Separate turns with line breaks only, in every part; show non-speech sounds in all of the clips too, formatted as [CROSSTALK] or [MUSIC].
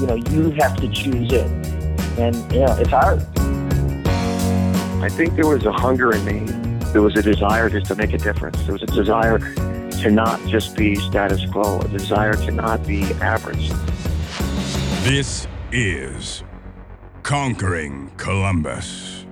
You know, you have to choose it. And, you know, it's hard.
I think there was a hunger in me. There was a desire just to make a difference. There was a desire to not just be status quo, a desire to not be average.
This is Conquering Columbus.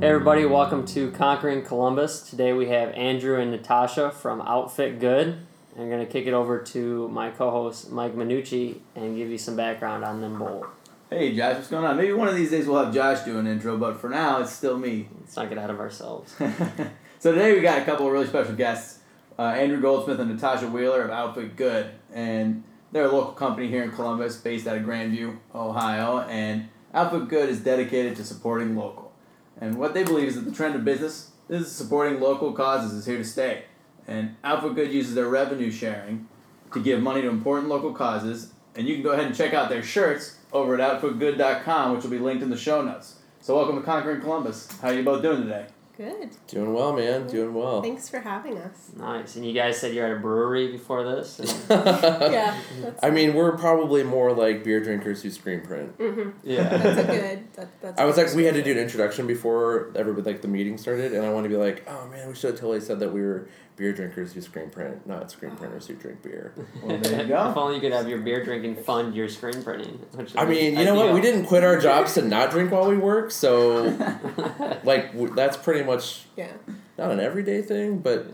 Hey everybody, welcome to Conquering Columbus. Today we have Andrew and Natasha from Outfit Good. I'm going to kick it over to my co-host Mike Minucci and give you some background on them both.
Hey Josh, what's going on? Maybe one of these days we'll have Josh do an intro, but for now it's still me.
Let's not get ahead of ourselves. [LAUGHS]
so today we got a couple of really special guests, uh, Andrew Goldsmith and Natasha Wheeler of Outfit Good, and they're a local company here in Columbus, based out of Grandview, Ohio, and Outfit Good is dedicated to supporting local. And what they believe is that the trend of business is supporting local causes is here to stay. And Outfit Good uses their revenue sharing to give money to important local causes. And you can go ahead and check out their shirts over at outfitgood.com, which will be linked in the show notes. So welcome to Conquering Columbus. How are you both doing today?
Good.
Doing well, man. Doing well.
Thanks for having us.
Nice. And you guys said you're at a brewery before this? [LAUGHS]
yeah.
I mean, we're probably more like beer drinkers who screen print.
Mm-hmm.
Yeah. [LAUGHS]
That's a good. That, that's
I was like, we had to do an introduction before everybody like the meeting started, and I want to be like, oh man, we should have totally said that we were beer drinkers who screen print, not screen printers who drink beer. [LAUGHS]
Well, there you
if only you could have your beer drinking fund your screen printing. Which
I mean, you know what? We didn't quit our jobs to not drink while we work, so [LAUGHS] like w- that's pretty much
Yeah.
not an everyday thing, but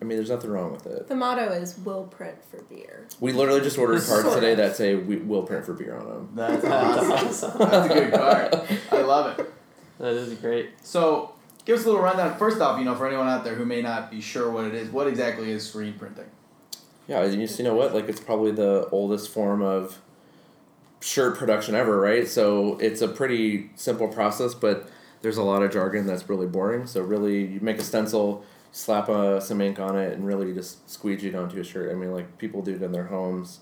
I mean, there's nothing wrong with it.
The motto is "We'll print for beer."
We literally just ordered [LAUGHS] cards
Sort
today that say we will print for beer on them.
That's
That's
awesome.
awesome.
That's a good card. I love it.
That is great.
So, give us a little rundown. First off, you know, for anyone out there who may not be sure what it is, what exactly is screen printing?
Yeah, you know what? Like it's probably the oldest form of shirt production ever, right? So it's a pretty simple process, but there's a lot of jargon that's really boring. So really, you make a stencil, slap uh, some ink on it, and really just squeegee it onto a shirt. I mean, like people do it in their homes.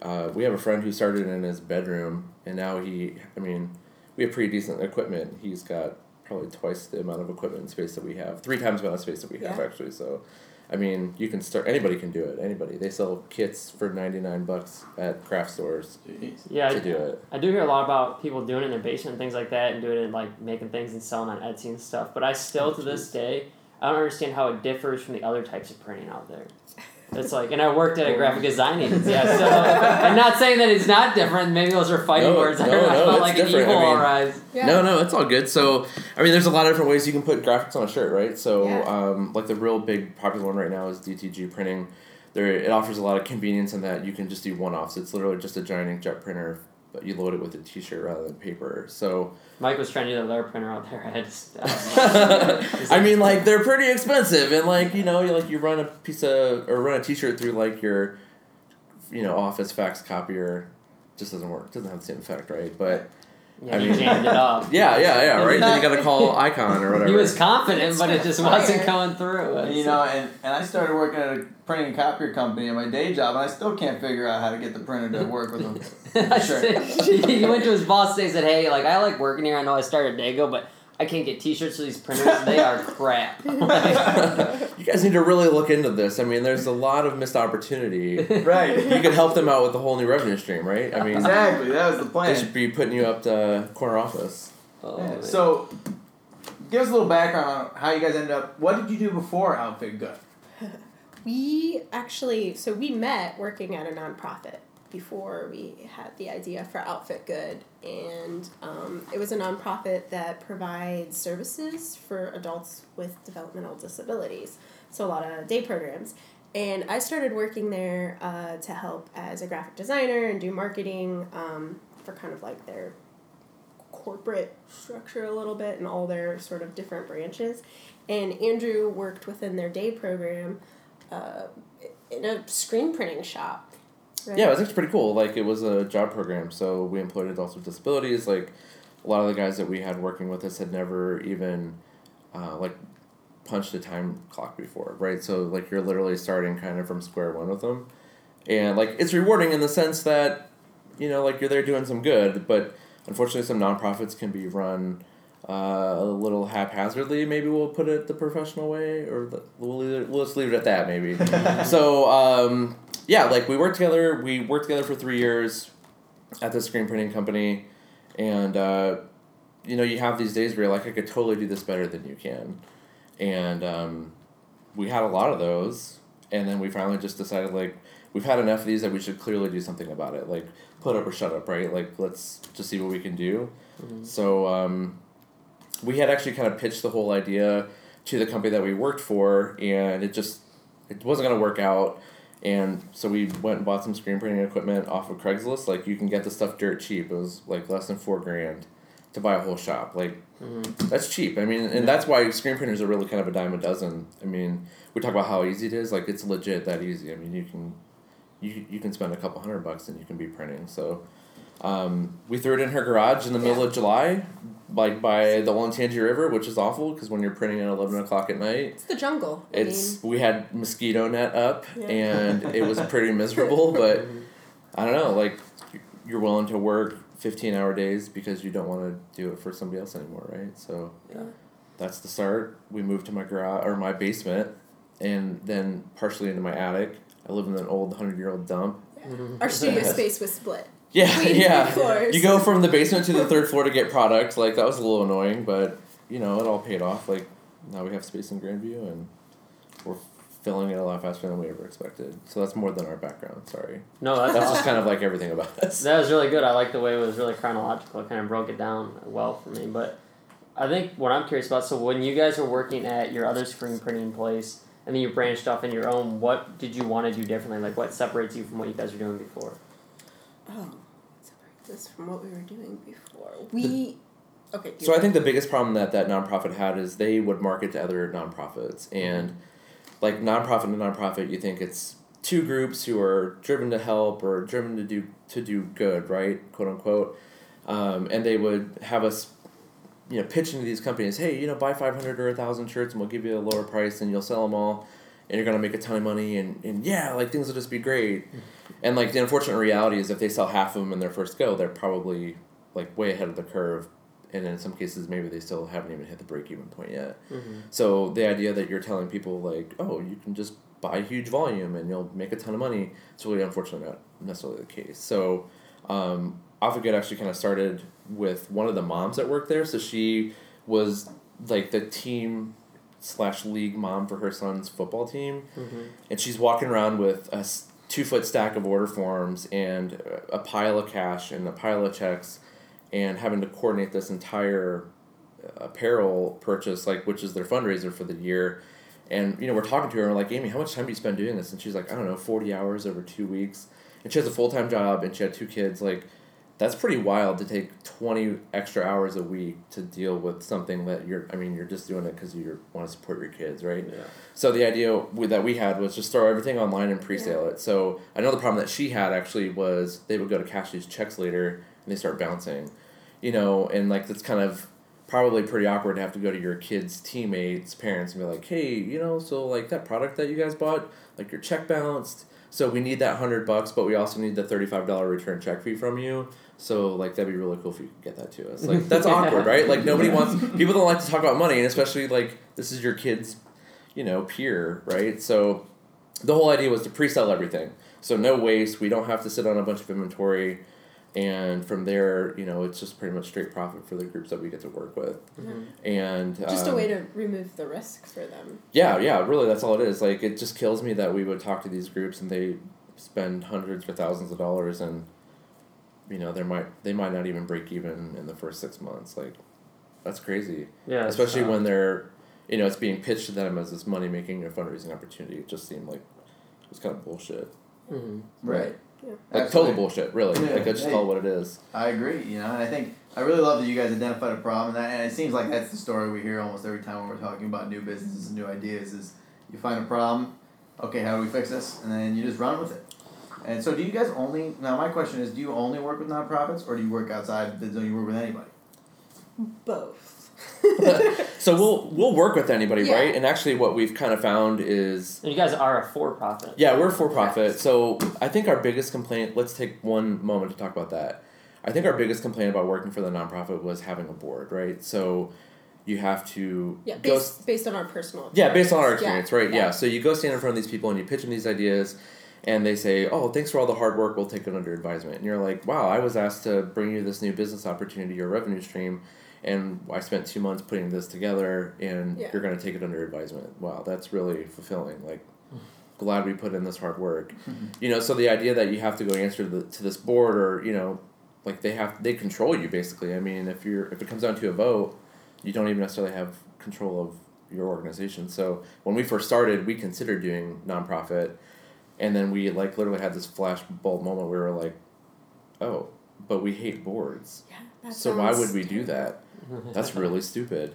Uh, we have a friend who started in his bedroom, and now he, I mean, we have pretty decent equipment. He's got probably twice the amount of equipment and space that we have, three times the amount of space that we have
Yeah.
actually. So, I mean, you can start. Anybody can do it. Anybody. They sell kits for ninety nine bucks at craft stores
Jeez.
Yeah,
to
I,
do it.
I do hear a lot about people doing it in their basement and things like that and doing it like making things and selling on Etsy and stuff. But I still to this day I don't understand how it differs from the other types of printing out there. It's like, and I worked at a graphic design agency. I still, I'm not saying that it's not different. Maybe those are fighting
No,
words. I,
no,
don't know, I
no,
felt
it's
like an
different.
evil
I mean-
will.
Yeah.
No, no, it's all good. So, I mean, there's a lot of different ways you can put graphics on a shirt, right? So,
Yeah.
um, like the real big popular one right now is DTG printing. There, it offers a lot of convenience in that you can just do one offs. It's literally just a giant inkjet printer, but you load it with a T-shirt rather than paper. So,
Mike was trying to do the letter printer out there. I had to stop. [LAUGHS]
I mean, like they're pretty expensive, and like you know, you like you run a piece of or run a T-shirt through like your, you know, office fax copier, just doesn't work. Doesn't have the same effect, right? But
yeah,
I
you
mean-
jammed it up. [LAUGHS]
yeah, yeah, yeah, right. then you got to call [LAUGHS] Icon or whatever.
He was confident, but it just wasn't coming through.
And, you know, and, and I started working at a printing and copier company in my day job, and I still can't figure out how to get the printer to work with [LAUGHS] them. Sure.
said- he went to his boss today and said, Hey, like I like working here, I know I started a day ago, but I can't get t shirts for these printers, they are [LAUGHS] crap. [LAUGHS]
you guys need to really look into this. I mean, there's a lot of missed opportunity.
right.
You could help them out with a whole new revenue stream, right? I mean,
Exactly. That was the plan.
they should be putting you up to corner office.
Oh,
Yeah. So, give us a little background on how you guys ended up. What did you do before Outfit Good? [LAUGHS]
We actually, so we met working at a nonprofit before we had the idea for Outfit Good, and um, it was a nonprofit that provides services for adults with developmental disabilities. So a lot of day programs. And I started working there uh, to help as a graphic designer and do marketing um, for kind of like their corporate structure a little bit and all their sort of different branches. And Andrew worked within their day program uh, in a screen printing shop. Right?
Yeah, it was actually pretty cool. Like it was a job program, so we employed adults with disabilities. Like a lot of the guys that we had working with us had never even uh, like punched a time clock before, right? So like you're literally starting kind of from square one with them, and like it's rewarding in the sense that you know like you're there doing some good, but unfortunately some nonprofits can be run. Uh, a little haphazardly, maybe we'll put it the professional way, or the, we'll it, we'll just leave it at that, maybe. [LAUGHS] so um, yeah, like we worked together. We worked together for three years at the screen printing company, and uh, you know you have these days where you're like, I could totally do this better than you can, and um, we had a lot of those, and then we finally just decided like we've had enough of these that we should clearly do something about it, like put up or shut up, right? Like let's just see what we can do. So um, we had actually kind of pitched the whole idea to the company that we worked for, and it just it wasn't gonna work out. And so we went and bought some screen printing equipment off of Craigslist. Like you can get the stuff dirt cheap. It was like less than four grand to buy a whole shop. Like mm-hmm. that's cheap. I mean, and that's why screen printers are really kind of a dime a dozen. I mean, we talk about how easy it is. Like it's legit that easy. I mean, you can you you can spend a couple hundred bucks and you can be printing. So um, we threw it in her garage in the middle of July, like by the Olentangy River, which is awful because when you're printing at eleven o'clock at night,
It's the jungle. I
it's
mean,
we had mosquito net up
Yeah.
and it was [LAUGHS] pretty miserable. [LAUGHS] But I don't know, like you're willing to work fifteen hour days because you don't want to do it for somebody else anymore, right? So
Yeah.
that's the start. We moved to my garage or my basement, and then partially into my attic. I live in an old hundred year old dump.
our [LAUGHS] studio space was split.
Yeah, [LAUGHS]
Between
yeah.
floors.
You go from the basement to the third floor to get product. Like that was a little annoying, but you know it all paid off. Like now we have space in Grandview, and we're filling it a lot faster than we ever expected. So that's more than our background. Sorry,
No, that's,
that's just [LAUGHS] kind of like everything about us.
That was really good. I like the way it was really chronological. It kind of broke it down well for me. But I think what I'm curious about. So when you guys were working at your other screen printing place, and then you branched off in your own, what did you want to do differently? Like what separates you from what you guys were doing before?
Oh, this from what we were doing before. We. Okay.
So I think the biggest problem that that nonprofit had is they would market to other nonprofits, and like nonprofit to nonprofit, you think it's two groups who are driven to help or driven to do to do good, right? Quote unquote, um, and they would have us, you know, pitch into these companies, hey, you know, buy five hundred or a thousand shirts, and we'll give you a lower price, and you'll sell them all, and you're gonna make a ton of money, and and yeah, like things will just be great, and like the unfortunate reality is if they sell half of them in their first go, they're probably like way ahead of the curve and in some cases maybe they still haven't even hit the break even point yet. So the idea that you're telling people like, oh, you can just buy huge volume and you'll make a ton of money, it's really unfortunately not necessarily the case. So um, Alpha actually kind of started with one of the moms that worked there. So she was like the team slash league mom for her son's football team, and she's walking around with a two foot stack of order forms and a pile of cash and a pile of checks and having to coordinate this entire uh, apparel purchase, like which is their fundraiser for the year. And you know, we're talking to her and we're like, Amy, how much time do you spend doing this? And she's like, I don't know, forty hours over two weeks. And she has a full time job and she had two kids. Like, that's pretty wild to take twenty extra hours a week to deal with something that you're. I mean, you're just doing it because you want to support your kids, right?
Yeah.
So the idea we, that we had was just throw everything online and pre-sale it. So another problem that she had actually was they would go to cash these checks later and they start bouncing, you know, and like that's kind of probably pretty awkward to have to go to your kids' teammates, parents, and be like, hey, you know, so like that product that you guys bought, like your check bounced. So we need that hundred bucks, but we also need the thirty-five dollar return check fee from you. So like that'd be really cool if you could get that to us. Like that's [LAUGHS] awkward, right? Like nobody wants [LAUGHS] people don't like to talk about money, and especially like this is your kid's, you know, peer, right? So the whole idea was to pre-sell everything. So no waste. We don't have to sit on a bunch of inventory, and from there, you know, it's just pretty much straight profit for the groups that we get to work with. And
Just a
um,
way to remove the risk for them.
yeah, yeah, really, that's all it is. Like, it just kills me that we would talk to these groups and they spend hundreds or thousands of dollars, and you know, they might they might not even break even in the first six months. Like, that's crazy.
Yeah.
Especially when they're, you know, it's being pitched to them as this money making or fundraising opportunity. It just seemed like it was kind of bullshit.
mhm.
Right.
Like
Absolutely.
total bullshit, really.
Yeah,
Like, I just
hey.
call what it is.
I agree, you know, and I think I really love that you guys identified a problem, and, that, and it seems like that's the story we hear almost every time when we're talking about new businesses and new ideas. Is you find a problem, okay, how do we fix this? And then you just run with it. And so, do you guys only now? My question is, do you only work with nonprofits, or do you work outside? Do you work with anybody?
Both. [LAUGHS]
So we'll we'll work with anybody,
Yeah.
right? And actually, what we've kind of found is
And you guys are a for profit.
Yeah, we're for profit. So I think our biggest complaint. Let's take one moment to talk about that. I think our biggest complaint about working for the nonprofit was having a board, right? So you have to
Yeah,
go.
based, based on our personal.
Yeah, based on our
experience.
experience, right? Yeah.
yeah.
So you go stand in front of these people and you pitch them these ideas, and they say, "Oh, thanks for all the hard work. We'll take it under advisement." And you're like, "Wow, I was asked to bring you this new business opportunity or revenue stream." And I spent two months putting this together, and
Yeah.
you're going to take it under advisement. Wow, that's really fulfilling. Like, glad we put in this hard work. Mm-hmm. You know, so the idea that you have to go answer to, the, to this board, or you know, like they have they control you basically. I mean, if you're if it comes down to a vote, you don't even necessarily have control of your organization. So when we first started, we considered doing nonprofit, and then we like literally had this flashbulb moment where we were like, oh, but we hate boards.
Yeah, that
So why would we do that? That's really stupid.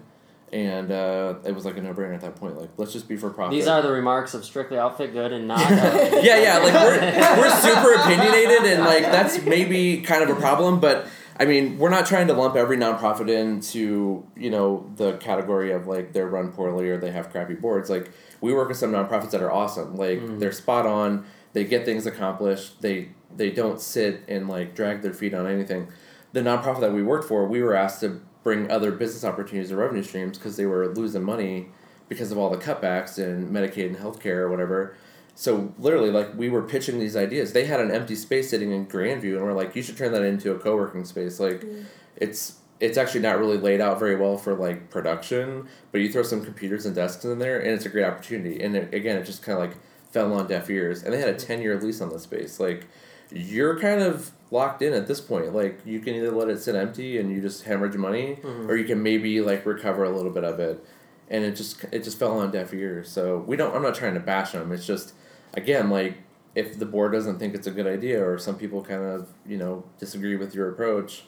And uh, it was like a no brainer at that point. Like, let's just be for profit.
These are the remarks of strictly outfit good and not. Uh, [LAUGHS]
yeah, yeah. Like we're we're super opinionated, and like that's maybe kind of a problem. But I mean, we're not trying to lump every nonprofit into you know the category of like they're run poorly or they have crappy boards. Like we work with some nonprofits that are awesome. Like
Mm.
they're spot on. They get things accomplished. They they don't sit and like drag their feet on anything. The nonprofit that we worked for, we were asked to bring other business opportunities or revenue streams because they were losing money because of all the cutbacks in Medicaid and healthcare or whatever. So literally, like we were pitching these ideas. They had an empty space sitting in Grandview, and we're like, you should turn that into a co working space. Like, mm. it's it's actually not really laid out very well for like production, but you throw some computers and desks in there, and it's a great opportunity. And it, again, it just kind of like fell on deaf ears. And they had a mm. ten year lease on the space. Like, you're kind of locked in at this point. Like, you can either let it sit empty and you just hemorrhage money, mm-hmm. or you can maybe like recover a little bit of it. And it just it just fell on deaf ears. So we don't. I'm not trying to bash them. It's just again like if the board doesn't think it's a good idea or some people kind of you know disagree with your approach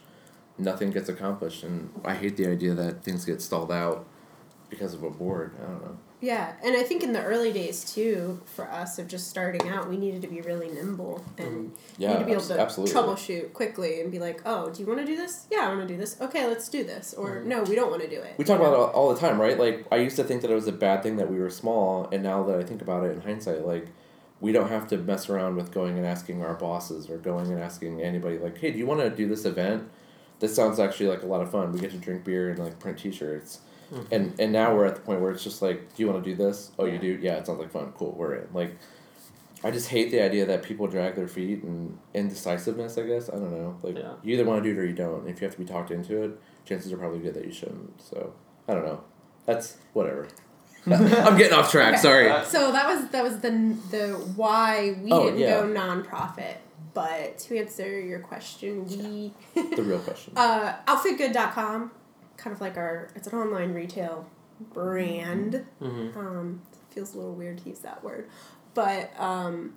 nothing gets accomplished and i hate the idea that things get stalled out because of a board i don't know
Yeah, and I think in the early days too, for us of just starting out, we needed to be really nimble and
mm-hmm.
Yeah, need to be able to
absolutely.
troubleshoot quickly and be like, "Oh, do you want to do this? Yeah, I want to do this. Okay, let's do this." Or mm-hmm. no, we don't want to do it.
we talk about it all, all the time right like i used to think that it was a bad thing that we were small and now that i think about it in hindsight like we don't have to mess around with going and asking our bosses or going and asking anybody like hey do you want to do this event? This sounds actually like a lot of fun. We get to drink beer and like print t-shirts. Mm-hmm. And and now we're at the point where it's just like do you want to do this? Oh you do? Yeah it sounds like fun. Cool we're in. Like i just hate the idea that people drag their feet and indecisiveness i guess. I don't know. Like
Yeah.
you either want to do it or you don't. If you have to be talked into it chances are probably good that you shouldn't. So i don't know. That's whatever i'm getting off track
Okay.
sorry
So that was that was the the why we
Oh,
didn't
yeah.
go nonprofit. But to answer your question, we [LAUGHS]
the real question
uh, outfitgood.com, kind of like our it's an online retail brand.
Mm-hmm.
Um, feels a little weird to use that word, but um,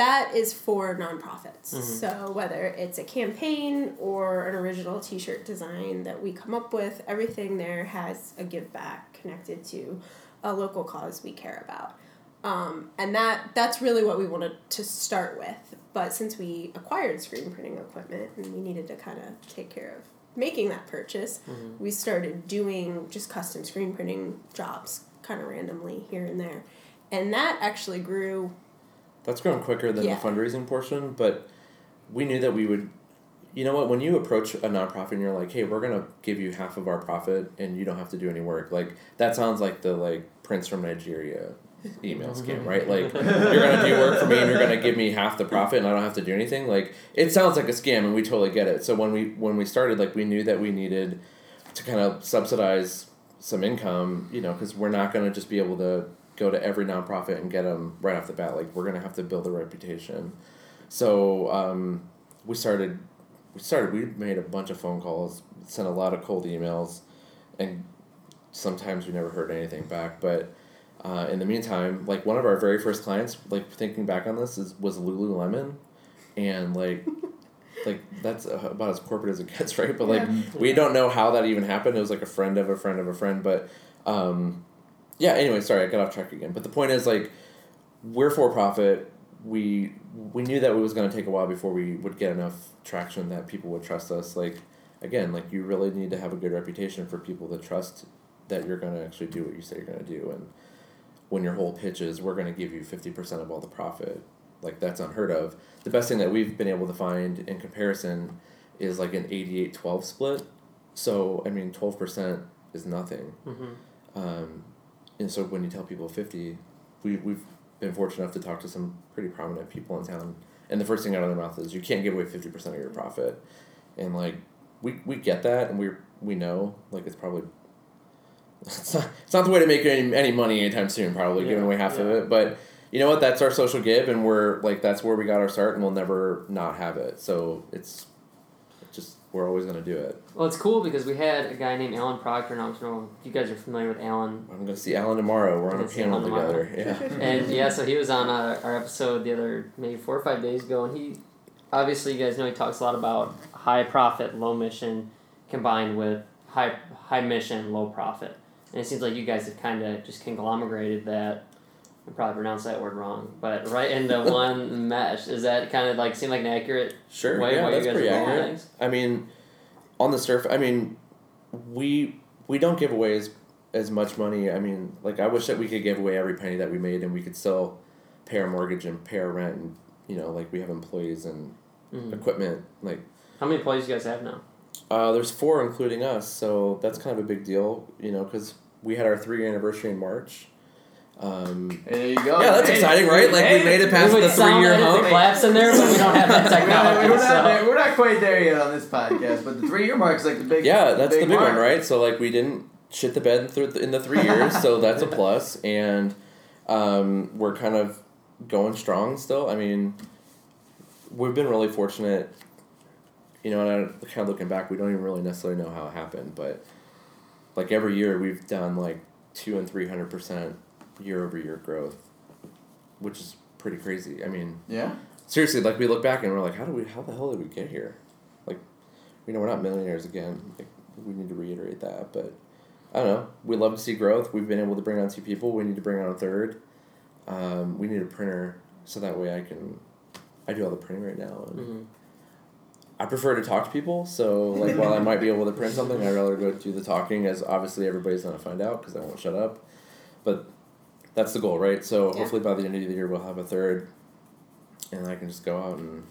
that is for nonprofits.
Mhm.
So whether it's a campaign or an original T-shirt design that we come up with, everything there has a give back connected to a local cause we care about. Um, and that that's really what we wanted to start with. But since we acquired screen printing equipment and we needed to kind of take care of making that purchase, we started doing just custom screen printing jobs kind of randomly here and there. And that actually grew
That's grown quicker than
Yeah.
the fundraising portion, but we knew that we would. You know what? When you approach a nonprofit and you're like, "Hey, we're gonna give you half of our profit, and you don't have to do any work," like that sounds like the like Prince from Nigeria email [LAUGHS] scam, right? Like you're gonna do work for me and you're gonna give me half the profit and I don't have to do anything. Like it sounds like a scam, and we totally get it. So when we when we started, like we knew that we needed to kind of subsidize some income, you know, because we're not gonna just be able to go to every nonprofit and get them right off the bat. Like we're gonna have to build a reputation. So um, we started. We started. We made a bunch of phone calls, sent a lot of cold emails, and sometimes we never heard anything back. But uh, in the meantime, like one of our very first clients, like thinking back on this, is was Lululemon, and like. [LAUGHS] Like that's about as corporate as it gets, right? But like we don't know how that even happened. It was like a friend of a friend of a friend, but um, yeah. Anyway, sorry, I got off track again. But the point is like we're for profit. We we knew that it was going to take a while before we would get enough traction that people would trust us. Like again, like you really need to have a good reputation for people to trust that you're going to actually do what you say you're going to do. And when your whole pitch is, we're going to give you fifty percent of all the profit, like that's unheard of. The best thing that we've been able to find in comparison is like an 88-12 split. So I mean, twelve percent is nothing.
Mm-hmm.
Um, and so when you tell people 50, we, we've been fortunate enough to talk to some pretty prominent people in town. And the first thing out of their mouth is, you can't give away 50% of your profit. And like, we, we get that and we we know, like, it's probably, [LAUGHS] it's not, it's not the way to make any, any money anytime soon, probably, giving away half of it. But you know what? That's our social give, and we're like, that's where we got our start, and we'll never not have it. So it's we're always going to do it.
Well, it's cool because we had a guy named Alan Proctor, and I don't know if you guys are familiar with Alan.
I'm going to see Alan tomorrow. We're on a panel
Alan tomorrow.
together. Yeah. [LAUGHS]
And yeah, so he was on uh, our episode the other maybe four or five days ago, and he obviously you guys know he talks a lot about high profit, low mission, combined with high high mission, low profit. And it seems like you guys have kind of just conglomerated that. I probably pronounced that word wrong, but right into [LAUGHS] one mesh. Is that kind of like seem like an accurate
Sure,
way
yeah,
what you guys are
accurate.
things?
I mean, on the surf, I mean, we we don't give away as as much money. I mean, like I wish that we could give away every penny that we made, and we could still pay our mortgage and pay our rent, and you know, like we have employees and
Mhm.
equipment. Like,
How many employees you guys have now?
uh, there's four including us, so that's kind of a big deal, you know, because we had our three year anniversary in March. Um,
There you go.
yeah, that's
Hey,
exciting, right? Like we made it past the three year
edit the
hump.
claps in there, but we don't have that [LAUGHS]
We're not,
technology.
we're, not there, we're not quite there yet on this podcast, but the three year mark is like the big.
Yeah, that's the big
mark.
one, right? So like we didn't shit the bed through in the three years, so [LAUGHS] that's a plus, and um, we're kind of going strong still. I mean, we've been really fortunate. You know, and I, kind of looking back, we don't even really necessarily know how it happened, but like every year we've done like two and three hundred percent year over year growth, which is pretty crazy. I mean,
Yeah.
seriously, like we look back and we're like, how do we, how the hell did we get here? Like, you know, we're not millionaires again. Like, we need to reiterate that. But I don't know. We love to see growth. We've been able to bring on two people. We need to bring on a third. Um, we need a printer so that way I can, I do all the printing right now. And
Mhm.
I prefer to talk to people. So like, while I might be able to print something, I'd rather go do the talking. As obviously everybody's gonna find out because I won't shut up. But that's the goal, right? So
Yeah.
hopefully by the end of the year we'll have a third, and I can just go out and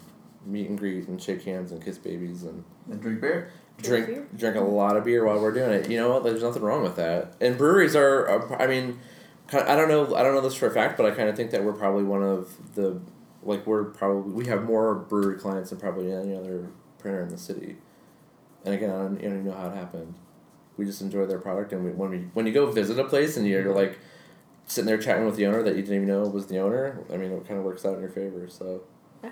meet and greet and shake hands and kiss babies and
And drink beer.
drink
beer.
drink a lot of beer while we're doing it. You know what? There's nothing wrong with that. And breweries are, are I mean, kind I don't know. I don't know this for a fact, but I kind of think that we're probably one of the like we're probably we have more brewery clients than probably any other printer in the city. And again, I don't, I don't even know how it happened. We just enjoy their product, and we, when we when you go visit a place and you're mm-hmm. like sitting there chatting with the owner that you didn't even know was the owner. I mean, it kind of works out in your favor. So.
Yeah.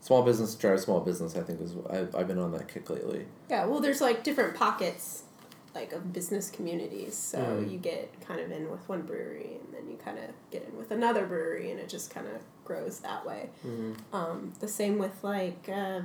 Small business drives small business. I think is I've, I've been on that kick lately.
Yeah, well, there's like different pockets, like of business communities. So
Mm.
you get kind of in with one brewery, and then you kind of get in with another brewery, and it just kind of grows that way.
Mhm.
Um, the same with like uh,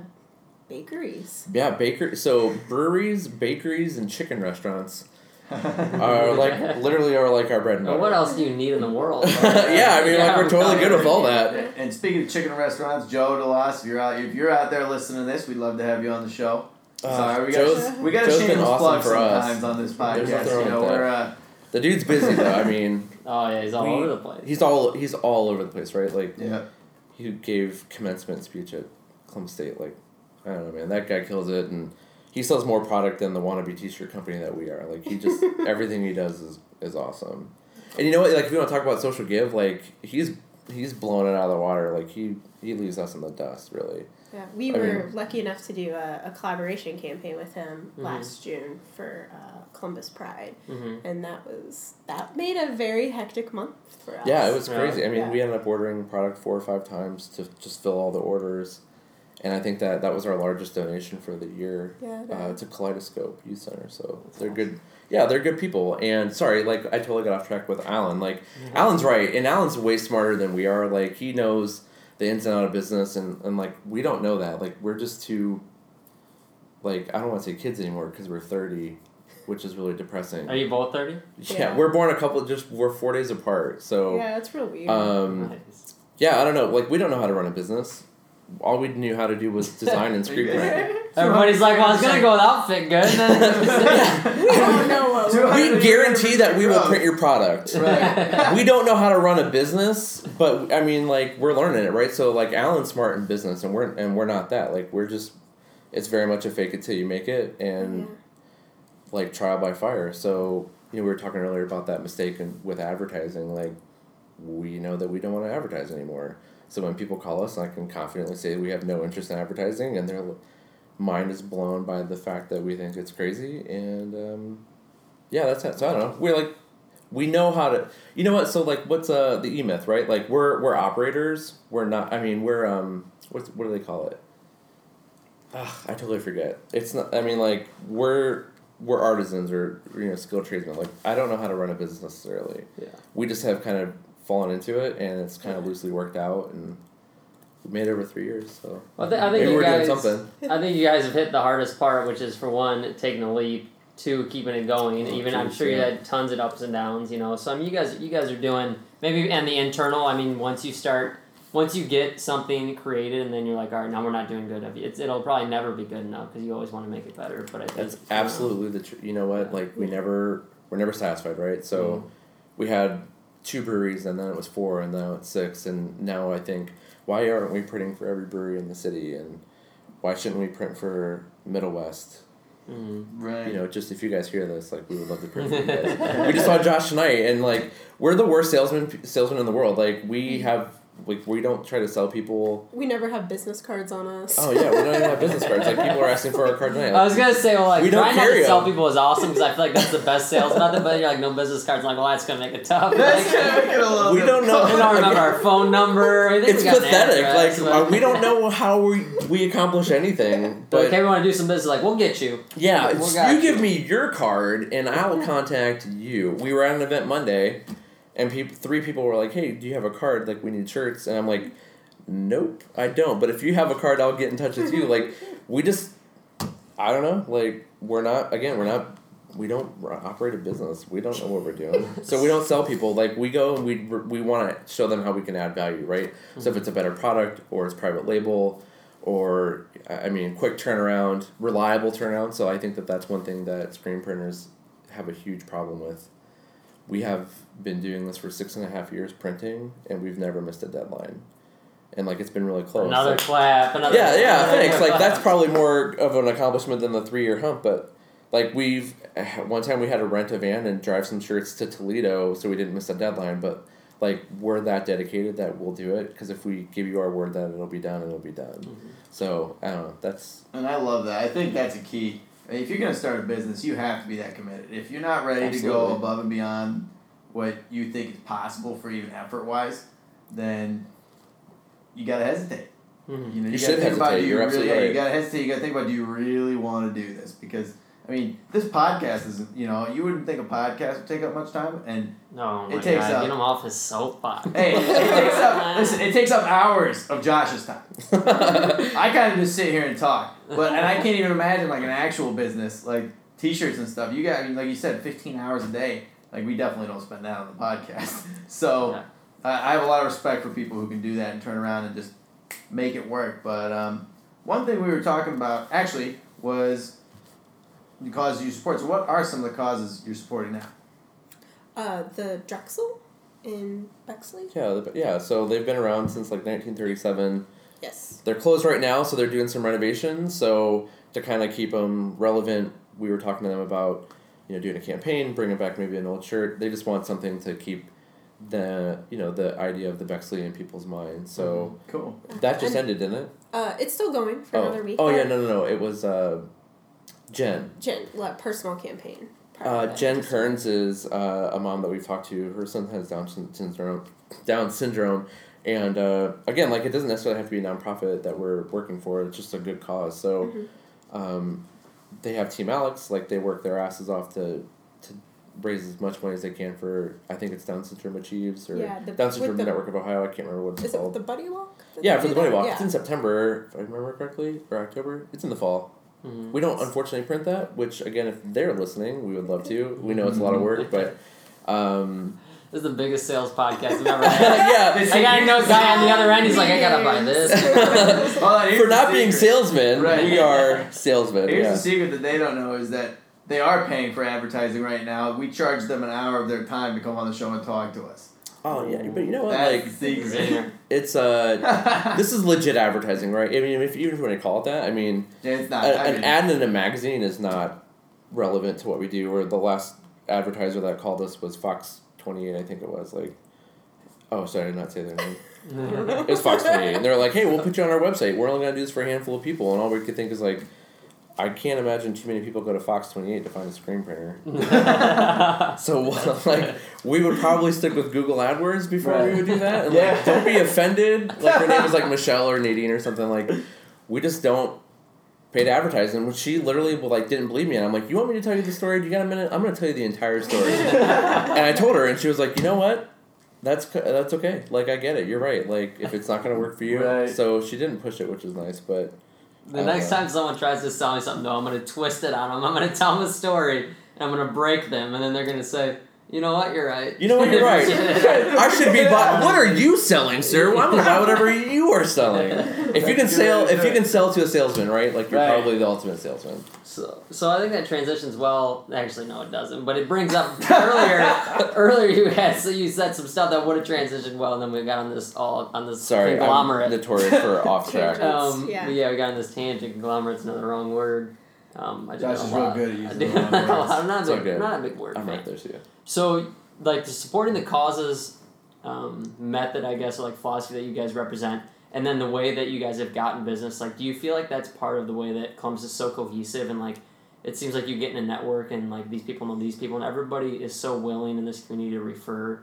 bakeries.
Yeah, baker. So breweries, bakeries, and chicken restaurants [LAUGHS] are like literally are like our bread and
Now,
butter.
what else do you need in the world? [LAUGHS]
yeah, I mean, like we're totally good with all that.
And speaking of chicken restaurants, Joe DeLoss, if you're out if you're out there listening to this, we'd love to have you on the show.
Uh,
Sorry, we
Joe's-
got we got a
Joe's been
shameless
awesome
plug
for us.
sometimes on this podcast. You know,
with
we're uh,
The dude's busy though. I mean, [LAUGHS]
Oh yeah, he's all
we-
over the place.
he's all he's all over the place, right? Like
yeah.
he gave commencement speech at Columbus State. Like I don't know, man. That guy kills it, and he sells more product than the wannabe T-shirt company that we are. Like he just [LAUGHS] everything he does is is awesome. And you know what? Like if you want to talk about social give, like he's he's blowing it out of the water. Like he he leaves us in the dust, really.
Yeah, we
I
were
mean-
lucky enough to do a, a collaboration campaign with him
Mhm.
last June for uh, Columbus Pride,
Mm-hmm.
and that was that made a very hectic month for us.
Yeah, it was
Yeah.
crazy. I mean,
Yeah.
we ended up ordering product four or five times to just fill all the orders, and I think that that was our largest donation for the year
Yeah,
uh, to Kaleidoscope Youth Center. So they're good. Yeah, they're good people. And sorry, like I totally got off track with Alan. Like Alan's right, and Alan's way smarter than we are. Like he knows the ins and out of business, and and like we don't know that. Like we're just too. Like I don't want to say kids anymore because we're thirty. which is really depressing.
Are you both thirty?
yeah,
Yeah.
we're born a couple. Just we're four days apart. So
Yeah, that's real weird.
um,
Nice.
yeah, I don't know. Like we don't know how to run a business. All we knew how to do was design and [LAUGHS] screen print. [LAUGHS]
Everybody's like, well, I was gonna go with outfit good. [LAUGHS] And then
we don't know what we're
hundred-
We guarantee that we will print your product.
Right.
we don't know how to run a business, but I mean, like we're learning it, right? So like Alan's smart in business, and we're and we're not that. Like we're just, it's very much a fake it till you make it, and
Yeah.
like trial by fire. So you know, we were talking earlier about that mistake in, with advertising. Like we know that we don't want to advertise anymore. So when people call us, I can confidently say we have no interest in advertising, and their mind is blown by the fact that we think it's crazy. And um, yeah, that's it. So I don't know. We're like, we know how to. You know what? So like, what's uh the e myth, right? Like we're we're operators. We're not. I mean, we're um. What's what do they call it? Ugh, I totally forget. It's not. I mean, like we're we're artisans or you know skilled tradesmen. Like I don't know how to run a business necessarily.
Yeah.
We just have kind of fallen into it, and it's kind of loosely worked out, and we made it over three years. So
Well, I, thi- I think you
we're
guys.
doing something.
I think you guys have hit the hardest part, which is for one, taking the leap. Two, keeping it going.
Oh,
Even I'm
geez,
sure you had tons of ups and downs. You know, so I mean, you guys, you guys are doing maybe and the internal. I mean, once you start, once you get something created, and then you're like, all right, now we're not doing good enough. It's, it'll probably never be good enough because you always want to make it better. But I think
That's
you know,
absolutely the truth. You know what? Like we never we're never satisfied, right? So mm-hmm. we had two breweries, and then it was four, and now it's six, and now I think why aren't we printing for every brewery in the city, and why shouldn't we print for Middle West?
mm.
Right.
You know, just if you guys hear this, like we would love to print for you guys. [LAUGHS] we just saw Josh tonight, and like we're the worst salesman salesman in the world. Like we have like we don't try to sell people.
We never have business cards on us.
Oh yeah, we don't even have business cards. Like people are asking for our card tonight.
I was gonna say, well, like
We don't
trying not to sell
'em.
people is awesome because I feel like that's the best sales method. But you're like, no business cards. I'm like, well, that's gonna make it tough.
That's
Like,
gonna make it a little
We
bit
don't know.
we don't remember our phone number.
It's
we got an
pathetic.
address,
like
but-
we don't know how we we accomplish anything.
But
But
okay, we want to do some business. Like, we'll get you.
yeah,
we
it's,
got
you
you.
give me your card and I will contact you. We were at an event Monday, and people three people were like, "Hey, do you have a card? Like we need shirts." And I'm like, "Nope, I don't. But if you have a card, I'll get in touch with you." [LAUGHS] Like we just, I don't know. Like we're not again. We're not. We don't operate a business. We don't know what we're doing. so we don't sell people. Like we go and we we want to show them how we can add value, right? So if mm-hmm. it's a better product or it's private label, or I mean, quick turnaround, reliable turnaround. So I think that that's one thing that screen printers have a huge problem with. We have been doing this for six and a half years printing, and we've never missed a deadline. And like it's been really close.
Another
Like-
clap. Another.
yeah, yeah,
another
thanks. Like that's [LAUGHS] probably more of an accomplishment than the three year hump, but like we've one time we had to rent a van and drive some shirts to Toledo so we didn't miss a deadline, but like we're that dedicated that we'll do it because if we give you our word that it'll be done, it'll be done. Mm-hmm. So I don't know. That's
And I love that. I think that's a key. If you're gonna start a business, you have to be that committed. If you're not ready to go above and beyond what you think is possible for even effort wise, then you gotta hesitate.
Mhm.
You know,
You
you,
should
about
hesitate.
do you
You're
really,
absolutely
yeah, you gotta hesitate. You gotta think about do you really want to do this? Because I mean, this podcast is you know you wouldn't think a podcast would take up much time, and
No,
It takes
God,
up-
Get him off his soapbox. [LAUGHS]
hey, it takes up listen, it takes up hours of Josh's time. [LAUGHS] I kind of just sit here and talk, but and I can't even imagine like an actual business like t-shirts and stuff. You got I mean, like you said, fifteen hours a day. Like we definitely don't spend that on the podcast. [LAUGHS] So
Yeah.
I I have a lot of respect for people who can do that and turn around and just make it work. But um, one thing we were talking about actually was the causes you support. So what are some of the causes you're supporting now?
Uh, the Drexel in Bexley.
yeah, the- yeah. So they've been around since like nineteen thirty seven.
Yes.
They're closed right now, so they're doing some renovations. So to kind of keep them relevant, we were talking to them about, you know, doing a campaign, bringing back maybe an old shirt. They just want something to keep the you know the idea of the Bexley in people's minds. So
Cool.
that just
And-
ended, didn't it?
Uh, it's still going for
oh,
another week.
oh yeah, no, no, no. It was uh, Jen.
Jen, what personal campaign?
Uh, Jen Kearns is uh, a mom that we've talked to. Her son has Down syndrome, Down syndrome, and uh, again, like it doesn't necessarily have to be a nonprofit that we're working for. It's just a good cause. So,
Mm-hmm.
um, they have Team Alex. Like they work their asses off to to raise as much money as they can for. I think it's Down Syndrome Achieves or
Yeah, the-
Down Syndrome
the-
Network of Ohio. I can't remember what it's called.
Is it the Buddy Walk?
yeah, for the
that?
Walk.
Yeah.
It's in September, if I remember correctly, or October. It's in the fall.
Mhm.
We don't unfortunately print that, which again, if they're listening, we would love to. We know it's a lot of work, but um,
This is the biggest sales podcast I've ever [LAUGHS] had.
yeah,
I got no guy on the other end. He's like, I gotta buy this. [LAUGHS] [LAUGHS]
Hold on, here's
for not being salesmen,
Right.
we are salesmen.
Here's
yeah.
the secret that they don't know is that they are paying for advertising right now. We charge them an hour of their time to come on the show and talk to us.
Oh yeah, but you know what?
That's
Like
the secret.
it's uh, [LAUGHS] this is legit advertising, right? I mean, if even if you want to call it that, I mean,
it's not.
a-
I
an ad in a magazine is not relevant to what we do. Or the last advertiser that called us was Fox Twenty Eight, I think it was. Like, oh, sorry, I did not say their name. [LAUGHS] It was Fox Twenty Eight, and they're like, "Hey, we'll put you on our website. We're only gonna do this for a handful of people." And all we could think is like, I can't imagine too many people go to Fox Twenty Eight to find a screen printer. [LAUGHS] [LAUGHS] So like we would probably stick with Google AdWords before we would do that. And
Yeah.
like, don't be offended. Like her name is like [LAUGHS] Michelle or Nadine or something. Like we just don't pay to advertise. And she literally like didn't believe me. And I'm like, you want me to tell you the story? Do you got a minute? I'm gonna tell you the entire story. and I told her, and she was like, you know what? That's that's okay. Like I get it. You're right. Like if it's not gonna work for you,
Right.
so she didn't push it, which is nice. But
The next time someone tries to sell me something, though, I'm gonna twist it on them. I'm gonna tell them a story, and I'm gonna break them, and then they're gonna say, "You know what? You're right.
You know what? You're right. [LAUGHS] I should be. Buy- what are you selling, sir? Well, I'm gonna buy whatever you are selling. If you can
That's a good
sell,
to
if you can sell to a salesman, right? Like you're
Right.
probably the ultimate salesman.
So, so I think that transitions well. Actually, no, it doesn't. But it brings up earlier. [LAUGHS] earlier, you had so you said some stuff that would have transitioned well, and then we got on this all on this
Sorry, I'm
conglomerate.
notorious for [LAUGHS] off track.
um,
Yeah.
yeah, we got on this tangent. Conglomerate's another wrong word. Um, I
Josh is real good at
I
using
do
the wrong [LAUGHS]
know a
words.
lot. I'm not
It's
a big,
good.
not a big word
I'm
fan.
right there to you.
So, like the supporting the causes um, method, I guess, or like philosophy that you guys represent, and then the way that you guys have gotten business. Like, do you feel like that's part of the way that Columbus is so cohesive and like it seems like you get in a network and like these people know these people and everybody is so willing in this community to refer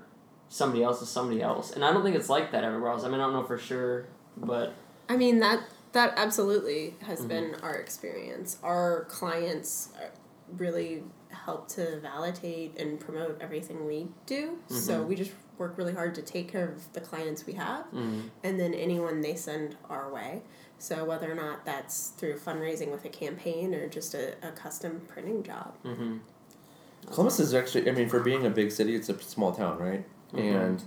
somebody else to somebody else. And I don't think it's like that everywhere else. I mean, I don't know for sure, but
I mean that that absolutely has
Mhm.
been our experience. Our clients uh, really help to validate and promote everything we do. So
Mhm.
we just work really hard to take care of the clients we have
mm,
and then anyone they send our way. So whether or not that's through fundraising with a campaign or just a, a custom printing job.
mm-hmm.
Columbus is actually, I mean, for being a big city, it's a small town, right?
Mhm.
And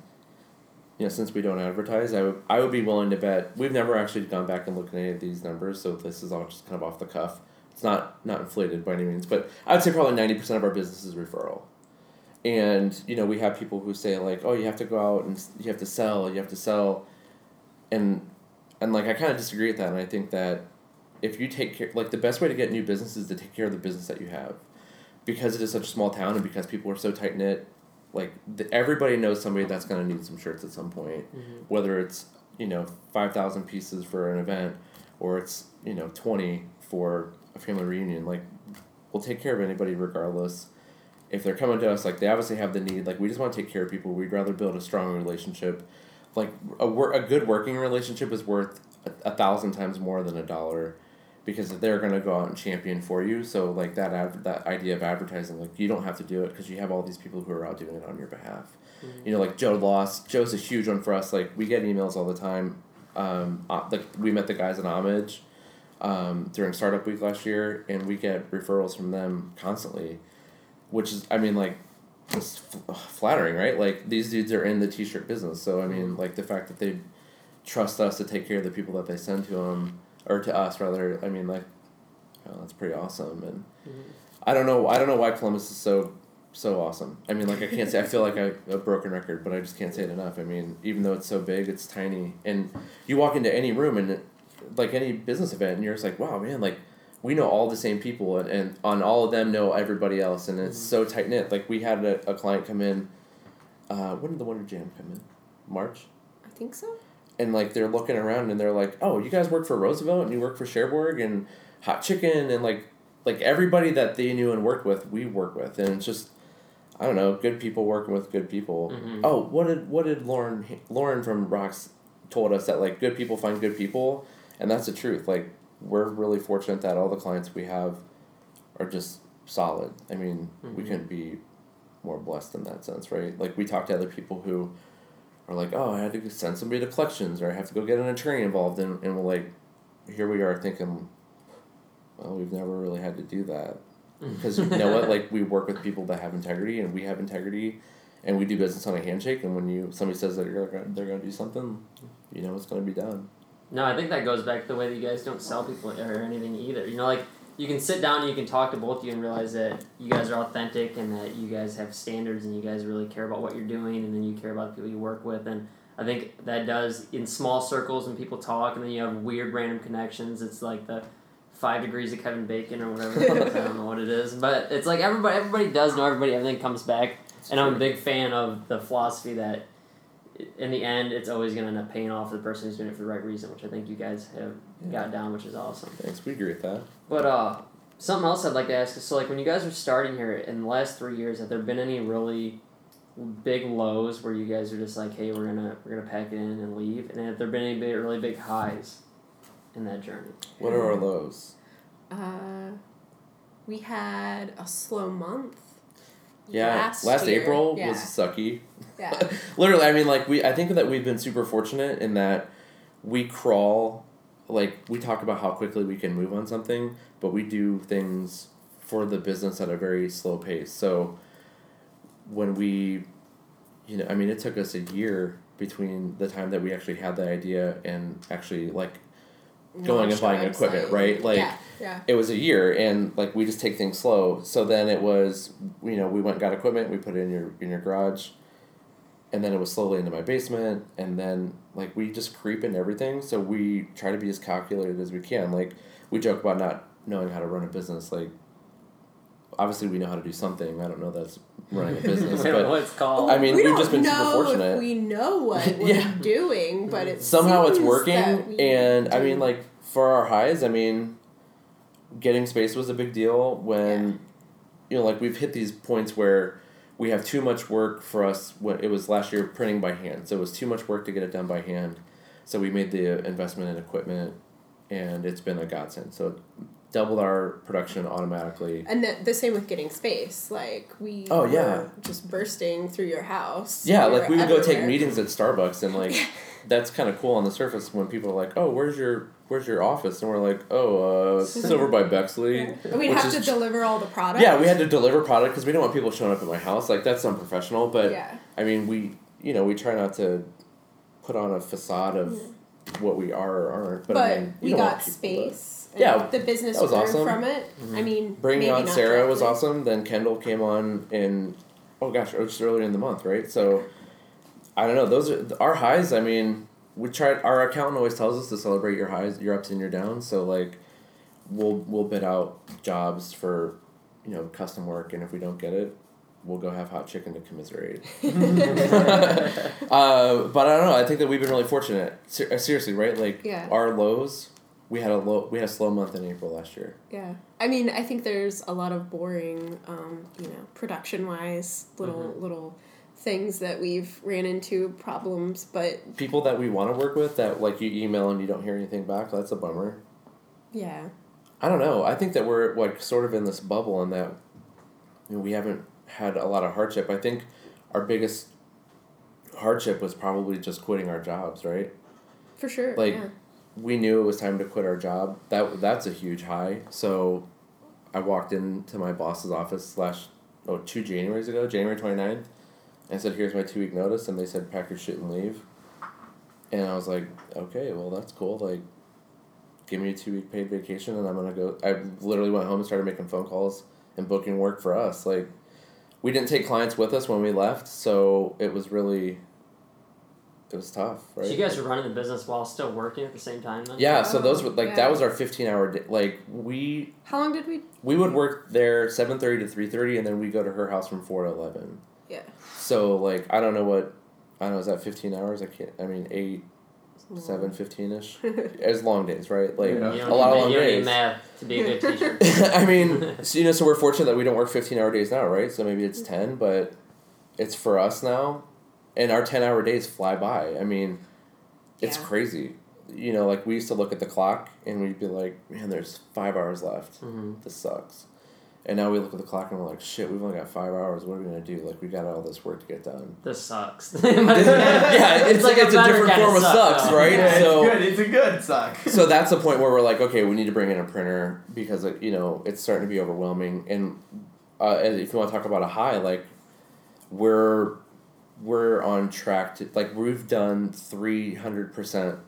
you know, since we don't advertise, I would I would be willing to bet we've never actually gone back and looked at any of these numbers, so this is all just kind of off the cuff. It's not not inflated by any means, but I would say probably ninety percent of our business is referral. And you know, we have people who say like, "Oh, you have to go out and you have to sell, you have to sell," and and like I kind of disagree with that, and I think that if you take care, like the best way to get new business is to take care of the business that you have, because it is such a small town and because people are so tight knit. Like the, everybody knows somebody that's gonna need some shirts at some point,
Mhm.
whether it's you know five thousand pieces for an event, or it's you know twenty for a family reunion. Like we'll take care of anybody regardless. If they're coming to us, like they obviously have the need. Like we just want to take care of people. We'd rather build a strong relationship. Like a wor- a good working relationship is worth a, a thousand times more than a dollar, because they're gonna go out and champion for you. So like that ad- that idea of advertising, like you don't have to do it because you have all these people who are out doing it on your behalf. You know, like Joe DeLoss. Joe's a huge one for us. Like we get emails all the time. Um, uh, like we met the guys in Homage um, during Startup Week last year, and we get referrals from them constantly, which is, I mean, like, just f- flattering, right? Like these dudes are in the t-shirt business, so I mean, like the fact that they trust us to take care of the people that they send to them or to us rather. I mean, like, oh, that's pretty awesome, and I don't know. I don't know why Columbus is so so awesome. I mean, like I can't say I feel like I a broken record, but I just can't say it enough. I mean, even though it's so big, it's tiny, and you walk into any room and it, like any business event, and you're just like, wow, man, like we know all the same people, and, and on all of them know everybody else, and it's so tight knit. Like we had a, a client come in. Uh, when did the Wonder Jam come in? March
I think so.
And like they're looking around and they're like, "Oh, you guys work for Roosevelt and you work for Cherbourg and Hot Chicken and like like everybody that they knew and worked with, we work with, and it's just I don't know, good people working with good people.
Mhm.
Oh, what did what did Lauren Lauren from Rocks told us that like good people find good people, and that's the truth. Like we're really fortunate that all the clients we have are just solid. I mean, we
Mhm.
couldn't be more blessed in that sense, right? Like we talk to other people who are like, oh, I had to send somebody to collections, or I have to go get an attorney involved, and, and we're like, here we are thinking, well, we've never really had to do that hmm. because you know what? [LAUGHS] Like we work with people that have integrity, and we have integrity, and we do business on a handshake. And when you somebody says that they're gonna, they're going to do something, you know it's going to be done.
No, I think that goes back to the way that you guys don't sell people or anything either. You know, like you can sit down and you can talk to both of you and realize that you guys are authentic and that you guys have standards and you guys really care about what you're doing and then you care about the people you work with and I think that does in small circles when people talk and then you have weird random connections. It's like the five degrees of Kevin Bacon or whatever. I don't know what it is, but it's like everybody everybody does know everybody. Everything comes back, and I'm a big fan of the philosophy that in the end it's always going to end up paying off the person who's doing it for the right reason, which I think you guys have got down, which is awesome.
Thanks, we agree with that.
But uh, something else I'd like to ask is so like when you guys are starting here in the last three years, have there been any really big lows where you guys are just like, hey, we're gonna we're gonna pack it in and leave, and have there been any big, really big highs in that journey?
What are our lows?
Uh, we had a slow month.
Yeah,
last,
last. April
yeah.
was sucky.
Yeah. [LAUGHS]
Literally, I mean, like we. I think that we've been super fortunate in that we crawl. Like we talk about how quickly we can move on something, but we do things for the business at a very slow pace. So when we, you know, I mean, it took us a year between the time that we actually had the idea and actually like going and buying equipment, right? Like
yeah, yeah.
it was a year and like we just take things slow so then it was you know we went and got equipment we put it in your in your garage and then it was slowly into my basement and then like we just creep into everything so we try to be as calculated as we can like we joke about not knowing how to run a business like obviously we know how to do something i don't know that's running a [LAUGHS] business
I
but
what it's called.
I mean,
we
we've
don't
just been super fortunate.
If we know what [LAUGHS] we're
Yeah.
doing, but it's
somehow it's working and i mean like for our highs i mean getting space was a big deal when you know like we've hit these points where we have too much work for us when it was last year printing by hand so it was too much work to get it done by hand. So we made the investment in equipment and it's been a godsend. So doubled our production automatically
And the, the same with getting space. Like we
Oh,
were
yeah.
just bursting through your house.
yeah
We
like we would go take meetings at starbucks and like [LAUGHS] that's kind of cool on the surface when people are like oh where's your where's your office and we're like oh uh it's over by bexley
And we'd have to deliver all the products.
Yeah, we had to deliver product because we don't want people showing up at my house. Like that's unprofessional. But
Yeah.
I mean, we you know we try not to put on a facade of what we are or aren't. But,
But,
I mean,
we got space. And
Yeah,
the business
was
grew
awesome.
from it. I mean,
Bringing on Sarah was awesome. Then Kendall came on in oh gosh, it was just earlier in the month, right? So I don't know. Those are our highs. I mean, we tried. Our accountant always tells us to celebrate your highs, your ups and your downs. So like, we'll we'll bid out jobs for you know custom work, and if we don't get it, we'll go have hot chicken to commiserate. [LAUGHS] [LAUGHS] uh, but I don't know. I think that we've been really fortunate. Ser- uh, seriously, right? Like
Yeah.
our lows. We had a low. We had a slow month in April last year.
Yeah. I mean, I think there's a lot of boring, um, you know, production wise little
Mm-hmm.
little things that we've ran into problems, but
People that we want to work with that like you email and you don't hear anything back. That's a bummer.
yeah.
I don't know. I think that we're like sort of in this bubble and that you know, we haven't had a lot of hardship. I think our biggest hardship was probably just quitting our jobs, right?
For sure.
Like
yeah.
We knew it was time to quit our job. That that's a huge high. So I walked into my boss's office last oh two Januaries ago, January 29th, and said, "Here's my two week notice," and they said, "Pack your shit and leave." And I was like, "Okay, well that's cool. Like, give me a two week paid vacation, and I'm gonna go." I literally went home and started making phone calls and booking work for us. Like, we didn't take clients with us when we left, so it was really. It was tough, right?
So you guys were running the business while still working at the same time then?
Yeah, so
Oh,
those were like
yeah.
that was our fifteen hour day. Like we
How long did we?
we would work there seven thirty to three thirty, and then we go to her house from four to eleven.
Yeah.
So like I don't know what I don't know is that fifteen hours? I can't. I mean eight, seven, fifteen ish. [LAUGHS] It's long days, right? Like
Yeah.
A lot of
need,
long
you don't need
days.
math to be a good teacher. [LAUGHS]
I mean, [LAUGHS] so, you know, so we're fortunate that we don't work fifteen hour days now, right? So maybe it's mm-hmm. ten, but it's for us now, and our ten hour days fly by. I mean, it's
Yeah.
crazy. You know, like we used to look at the clock and we'd be like, "Man, there's five hours left.
hmm
This sucks." And now we look at the clock and we're like, shit, we've only got five hours. What are we gonna do? Like, we got all this work to get done.
This sucks. [LAUGHS] [LAUGHS]
yeah, it's, like it's a
better
different form of
suck,
sucks,
though.
right?
Yeah,
so
it's good. It's a good suck. [LAUGHS]
so that's the point where we're like, okay, we need to bring in a printer because like, you know it's starting to be overwhelming. And uh, and if you want to talk about a high, like we're we're on track to like we've done three hundred percent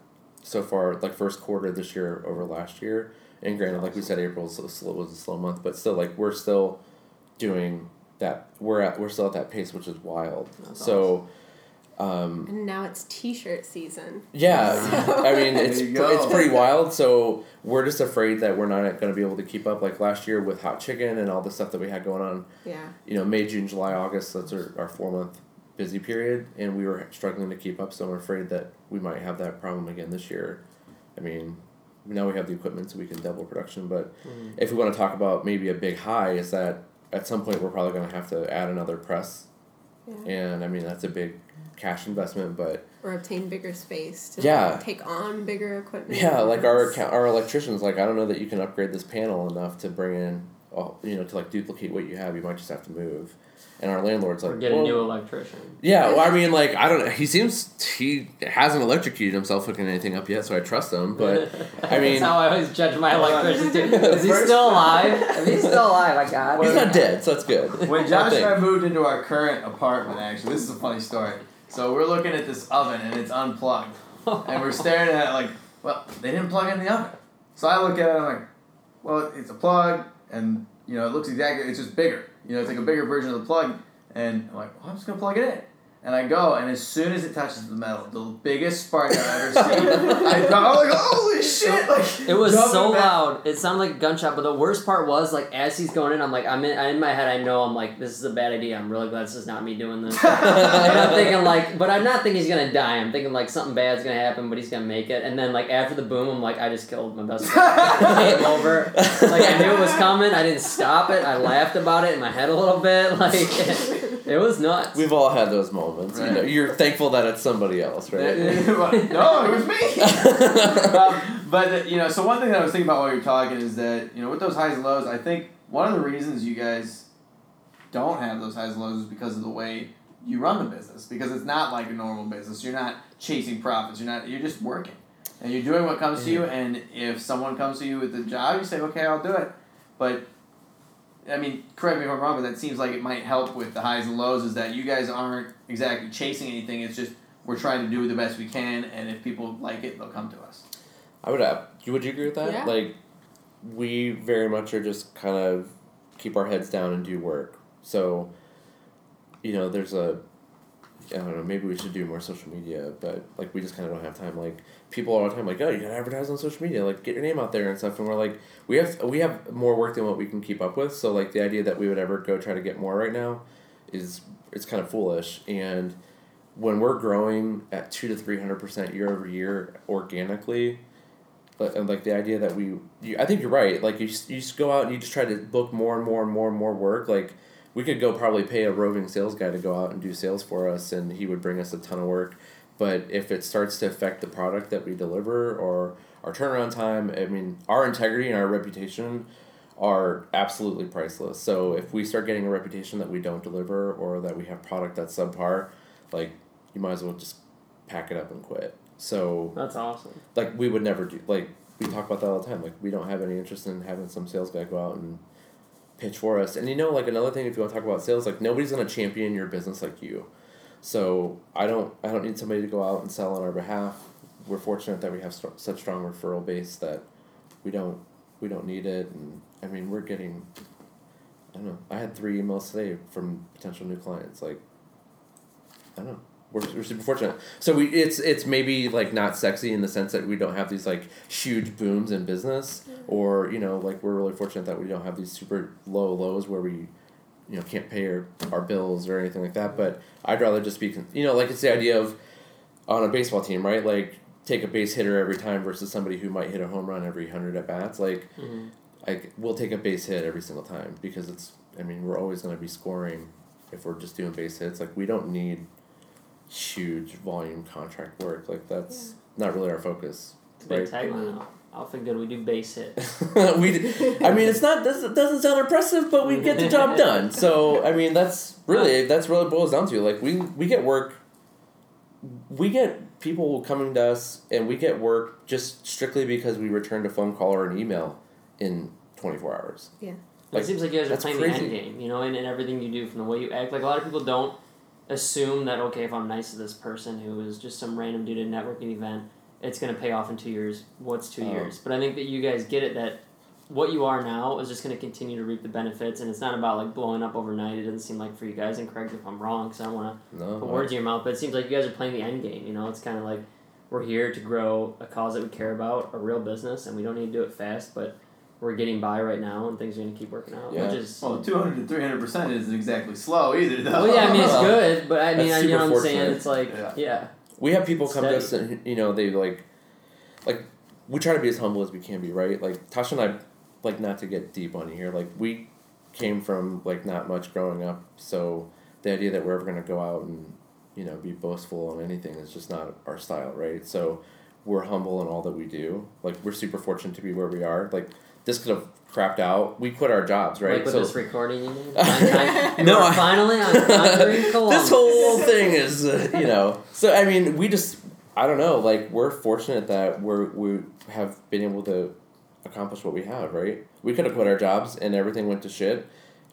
so far, like first quarter this year over last year. And granted, like we said, April was a slow, was a slow month, but still, like we're still doing that. We're at we're still at that pace, which is wild.
That's
so. Um,
And now it's T-shirt season.
yeah, [LAUGHS]
So-
I mean it's
you
pr-
go.
it's pretty wild. So we're just afraid that we're not going to be able to keep up. Like last year with hot chicken and all the stuff that we had going on.
Yeah.
You know, May, June, July, August. That's our, our four month busy period, and we were struggling to keep up. So I'm afraid that we might have that problem again this year. I mean, now we have the equipment, so we can double production. But
Mhm.
if we want to talk about maybe a big high, is that at some point we're probably going to have to add another press,
Yeah.
and I mean that's a big cash investment, but
Or obtain bigger space to
Yeah.
take on bigger equipment.
Yeah, like our our electricians, like I don't know that you can upgrade this panel enough to bring in, all, you know, to like duplicate what you have. You might just have to move, and our landlord's like,
Or get a
"Well,
new electrician.
Yeah, well, I mean, like I don't. know. He seems he hasn't electrocuted himself hooking anything up yet, so I trust him. But I [LAUGHS] mean-
that's how I always judge my electricians. Too. Is he still alive? [LAUGHS] If he's still alive, I got.
he's not dead, so that's good. [LAUGHS]
When
I
Josh and I moved into our current apartment, actually, this is a funny story. So we're looking at this oven and it's unplugged, and we're staring at it like, well, they didn't plug in the oven. So I look at it, I'm like, well, it's a plug, and you know, it looks exactly, it's just bigger. You know, it's like a bigger version of the plug, and I'm like, well, I'm just gonna plug it in. And I go, and as soon as it touches the metal, the biggest spark I've ever seen, I go, I'm like, holy [LAUGHS] shit! Like
It was so
back.
loud. It sounded like a gunshot. But the worst part was like as he's going in, I'm like, I'm in, in my head. I know I'm like, this is a bad idea. I'm really glad this is not me doing this. [LAUGHS] and I'm thinking like, but I'm not thinking he's gonna die. I'm thinking like something bad's gonna happen, but he's gonna make it. And then like after the boom, I'm like, I just killed my best friend. Game over. Like I knew it was coming. I didn't stop it. I laughed about it in my head a little bit. [LAUGHS] Like it was nuts.
We've all had those moments. You know, you're thankful that it's somebody else, right? [LAUGHS]
no, it was me. [LAUGHS] um, but you know, so one thing that I was thinking about while you were talking is that you know, with those highs and lows, I think one of the reasons you guys don't have those highs and lows is because of the way you run the business. Because it's not like a normal business. You're not chasing profits. You're not. You're just working, and you're doing what comes to you. And if someone comes to you with a job, you say, "Okay, I'll do it." But I mean, correct me if I'm wrong, but that seems like it might help with the highs and lows. Is that you guys aren't exactly chasing anything? It's just we're trying to do the best we can, and if people like it, they'll come to us.
I would have. You would you agree with that?
Yeah.
Like, we very much are just kind of keep our heads down and do work. So, you know, there's a. I don't know. Maybe we should do more social media, but like we just kind of don't have time. Like people all the time, like, oh, you gotta advertise on social media, like get your name out there and stuff. And we're like, we have we have more work than what we can keep up with. So like the idea that we would ever go try to get more right now, is it's kind of foolish. And when we're growing at two to three hundred percent year over year organically, but and like the idea that we, you, I think you're right. Like you, just, you just go out and you just try to book more and more and more and more work. Like we could go probably pay a roving sales guy to go out and do sales for us, and he would bring us a ton of work. But if it starts to affect the product that we deliver or our turnaround time, I mean, our integrity and our reputation are absolutely priceless. So if we start getting a reputation that we don't deliver or that we have product that's subpar, like you might as well just pack it up and quit. So
That's awesome.
like we would never do like we talk about that all the time. Like we don't have any interest in having some sales guy go out and pitch for us. And you know, like another thing, if you want to talk about sales, like nobody's gonna champion your business like you. So I don't I don't need somebody to go out and sell on our behalf. We're fortunate that we have st- such strong referral base that we don't we don't need it. And I mean, we're getting. I don't know. I had three emails today from potential new clients. Like, I don't know. We're, we're super fortunate. So we it's it's maybe like not sexy in the sense that we don't have these like huge booms in business, mm. or you know like we're really fortunate that we don't have these super low lows where we, you know, can't pay our, our bills or anything like that. But I'd rather just be you know like it's the idea of on a baseball team right? Like take a base hitter every time versus somebody who might hit a home run every hundred at bats. Like
hmm
like we'll take a base hit every single time because it's I mean we're always going to be scoring if we're just doing base hits. Like we don't need huge volume contract work. Like that's not really our focus
It's a big
Right.
tagline. Outfit Good, we do base hit. [LAUGHS]
we, d- I mean, it's not doesn't doesn't sound impressive, but we get the job [LAUGHS] done. So I mean, that's really that's really boils down to. Like we we get work. We get people coming to us, and we get work just strictly because we returned a phone call or an email in twenty four hours.
Yeah.
Like,
it seems like you guys are playing
crazy.
the end game, you know, and, and everything you do from the way you act. Like a lot of people don't assume that okay, if I'm nice to this person who is just some random dude at a networking event, it's gonna pay off in two years. What's two
Oh.
years? But I think that you guys get it that what you are now is just gonna continue to reap the benefits, and it's not about like blowing up overnight. It doesn't seem like for you guys. And correct me if I'm wrong, because I don't want to
No,
put words in your mouth, but it seems like you guys are playing the end game. You know, it's kind of like we're here to grow a cause that we care about, a real business, and we don't need to do it fast, but we're getting by right now, and things are gonna keep working out.
Yeah.
Which is
Well, two hundred to three hundred percent isn't exactly slow either, though.
well, yeah, I mean it's good, but I mean, I, you know what I'm saying? It's like,
Yeah.
yeah,
we have people come to us and you know they like like we try to be as humble as we can be right? Like tasha and i like not to get deep on you here. Like we came from like not much growing up. So the idea that we're ever going to go out and you know be boastful on anything is just not our style right? So we're humble in all that we do. Like we're super fortunate to be where we are. Like this could have crapped out we quit our jobs right?
Like with
so
this recording, you mean? [LAUGHS] Fine,
No, I-
finally on Conquering [LAUGHS] Columbus.
this whole thing is uh, you know. So i mean we just i don't know like we're fortunate that we're we have been able to accomplish what we have right? We could have quit our jobs and everything went to shit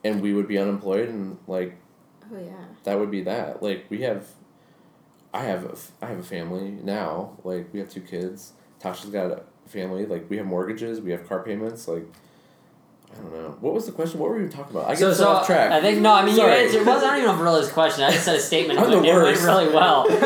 and we would be unemployed and like
Oh yeah.
that would be that. Like we have i have a, f- i have a family now. Like we have two kids. Tasha's got a family. Like we have mortgages. We have car payments. Like i don't know what was the question what were we even talking about i get
so,
so,
so
off track
I think no. I mean,
Sorry.
you answered. It wasn't. I don't even know if really was question. I just said a statement. [LAUGHS]
I'm
It
the
went- it went really well. [LAUGHS] But,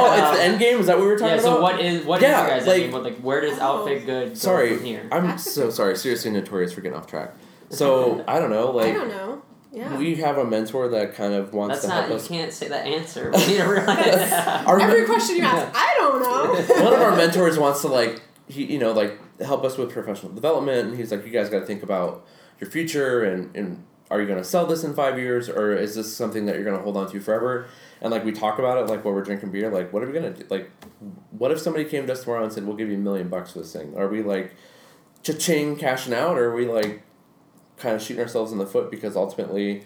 oh it's
um,
the end game is that what we were talking about?
Yeah.
about
So what is what is
Yeah,
your guys'
like-
name? What like where does
Oh.
outfit good go
Sorry,
from here?
I'm so sorry. Seriously, notorious for getting off track. So I don't know. Like I
don't know. Yeah.
we have a mentor that kind of wants
That's
to
not.
help
You
us.
can't say that answer. [LAUGHS] We need to realize
Every
men-
question you ask, I don't know.
one of our mentors wants to like he you know like help us with professional development, and he's like, you guys got to think about your future and and are you going to sell this in five years or is this something that you're going to hold on to forever? And like we talk about it like while we're drinking beer, like what are we gonna do? Like, what if somebody came to us tomorrow and said, "We'll give you a million bucks for this thing"? Are we like, cha-ching, cashing out, or are we like, kind of shooting ourselves in the foot because ultimately,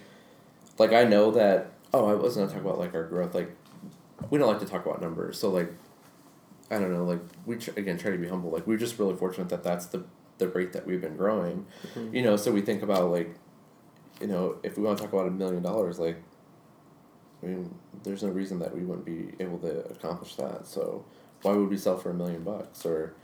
like I know that. Oh, I was gonna talk about like our growth. Like, we don't like to talk about numbers, so like, I don't know. Like we tr- again try to be humble. Like we're just really fortunate that that's the the rate that we've been growing.
Mhm.
You know, so we think about like, you know, if we want to talk about a million dollars, like, I mean, there's no reason that we wouldn't be able to accomplish that. So, why would we sell for a million bucks? Or,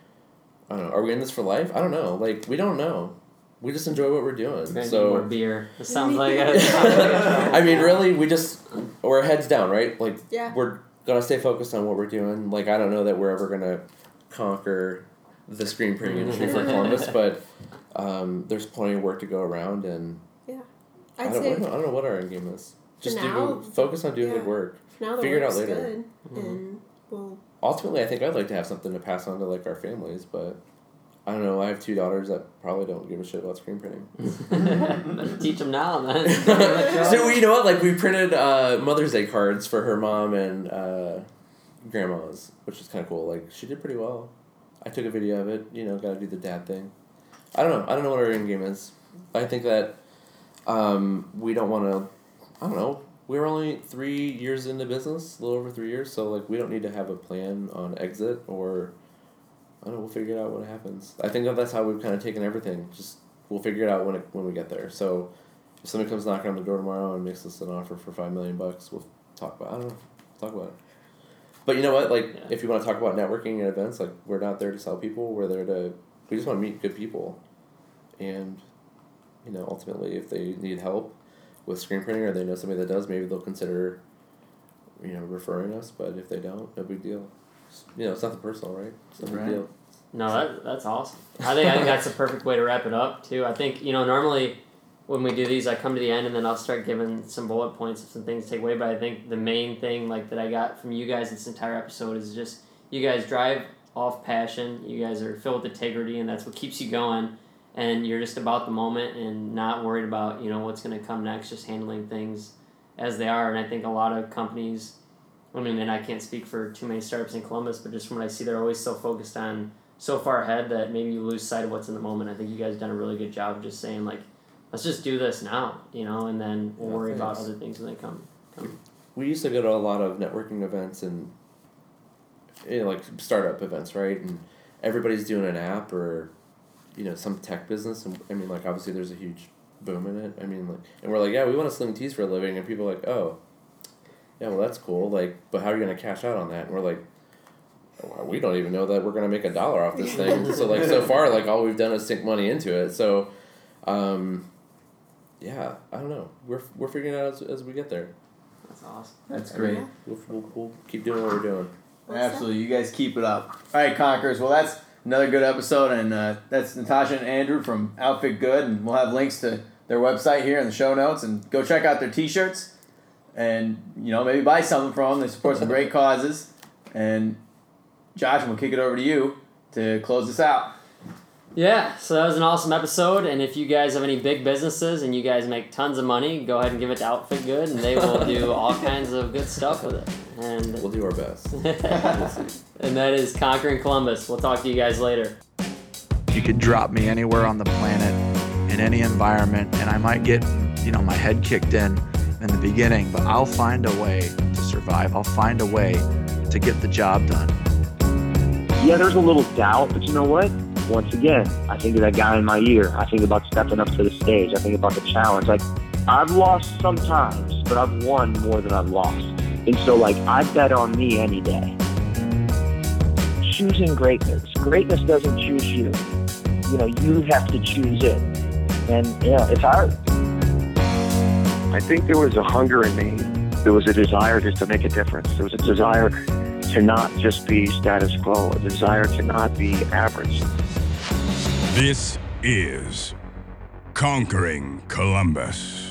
I don't know. Are we in this for life? I don't know. Like, we don't know. We just enjoy what we're doing.
We're more
So,
beer. It sounds like. [LAUGHS] It sounds like [LAUGHS]
I mean, really, we just we're heads down, right? Like,
Yeah.
we're gonna stay focused on what we're doing. Like, I don't know that we're ever gonna conquer the screen printing industry for Columbus, [LAUGHS] but um, there's plenty of work to go around, and yeah,
I'd
don't,
say
I don't, I don't know what our end game is. Just
now,
do focus on doing
yeah.
good work.
now the
Figure it out later.
good,
Mhm.
and we'll
Ultimately, I think I'd like to have something to pass on to like our families, but I don't know. I have two daughters that probably don't give a shit about screen printing. [LAUGHS]
Teach them now then. [LAUGHS]
so you know what? Like we printed uh, Mother's Day cards for her mom and uh, grandma's, which is kind of cool. Like she did pretty well. I took a video of it. You know, got to do the dad thing. I don't know. I don't know what our end game is. I think that um, we don't want to. I don't know. We're only three years into business, a little over three years. So like, we don't need to have a plan on exit or. I don't know. We'll figure it out when it happens. I think that that's how we've kind of taken everything. Just we'll figure it out when it when we get there. So if somebody comes knocking on the door tomorrow and makes us an offer for five million bucks, we'll talk about. I don't know. Talk about it. But you know what? Like,
Yeah.
if you want to talk about networking and events, like we're not there to sell people. We're there to. We just want to meet good people, and you know, ultimately, if they need help with screen printing or they know somebody that does, maybe they'll consider, you know, referring us. But if they don't, no big deal. You know, it's nothing personal, right? It's no big deal.
No, that that's awesome. I think I think that's the perfect way to wrap it up too. I think you know normally when we do these, I come to the end and then I'll start giving some bullet points of some things to take away. But I think the main thing like that I got from you guys this entire episode is just you guys drive off passion. You guys are filled with integrity, and that's what keeps you going. And you're just about the moment and not worried about you know what's going to come next. Just handling things as they are. And I think a lot of companies I mean, and I can't speak for too many startups in Columbus, but just from what I see, they're always so focused on so far ahead that maybe you lose sight of what's in the moment. I think you guys have done a really good job of just saying like, let's just do this now, you know, and then we'll
Yeah,
worry about other things when they come. come.
we used to go to a lot of networking events and you know, like startup events, right? And everybody's doing an app or you know some tech business, and I mean, like obviously there's a huge boom in it. I mean, like, and we're like, yeah, we want to sling teas for a living, and people are like, oh, yeah, well that's cool. Like, but how are you gonna cash out on that? And we're like. "Well, We don't even know that we're gonna make a dollar off this thing. so like so [LAUGHS] far, like all we've done is sink money into it. So, um, yeah, I don't know. We're we're figuring it out as, as we get there.
That's awesome.
That's
I mean,
great.
We'll, we'll, we'll keep doing what we're doing.
Absolutely, you guys keep it up. All right, Conquerors. Well, that's another good episode, and uh, that's Natasha and Andrew from Outfit Good, and we'll have links to their website here in the show notes, and go check out their T-shirts, and you know maybe buy something from them. They support some great causes, and Josh, we'll kick it over to you to close this out.
Yeah, so that was an awesome episode. And if you guys have any big businesses and you guys make tons of money, go ahead and give it to Outfit Good, and they will [LAUGHS] do all kinds of good stuff with it. And
We'll do our best. [LAUGHS]
and that is conquering Columbus. We'll talk to you guys later.
You could drop me anywhere on the planet, in any environment, and I might get, you know, my head kicked in in the beginning, but I'll find a way to survive. I'll find a way to get the job done.
Yeah, there's a little doubt, but you know what? Once again, I think of that guy in my ear. I think about stepping up to the stage. I think about the challenge. Like, I've lost sometimes, but I've won more than I've lost. And so, like, I bet on me any day.
choosing greatness. Greatness doesn't choose you. You know, you have to choose it. And, know, it's hard.
I think there was a hunger in me. There was a desire just to make a difference. There was a desire to not just be status quo, a desire to not be average.
This is Conquering Columbus.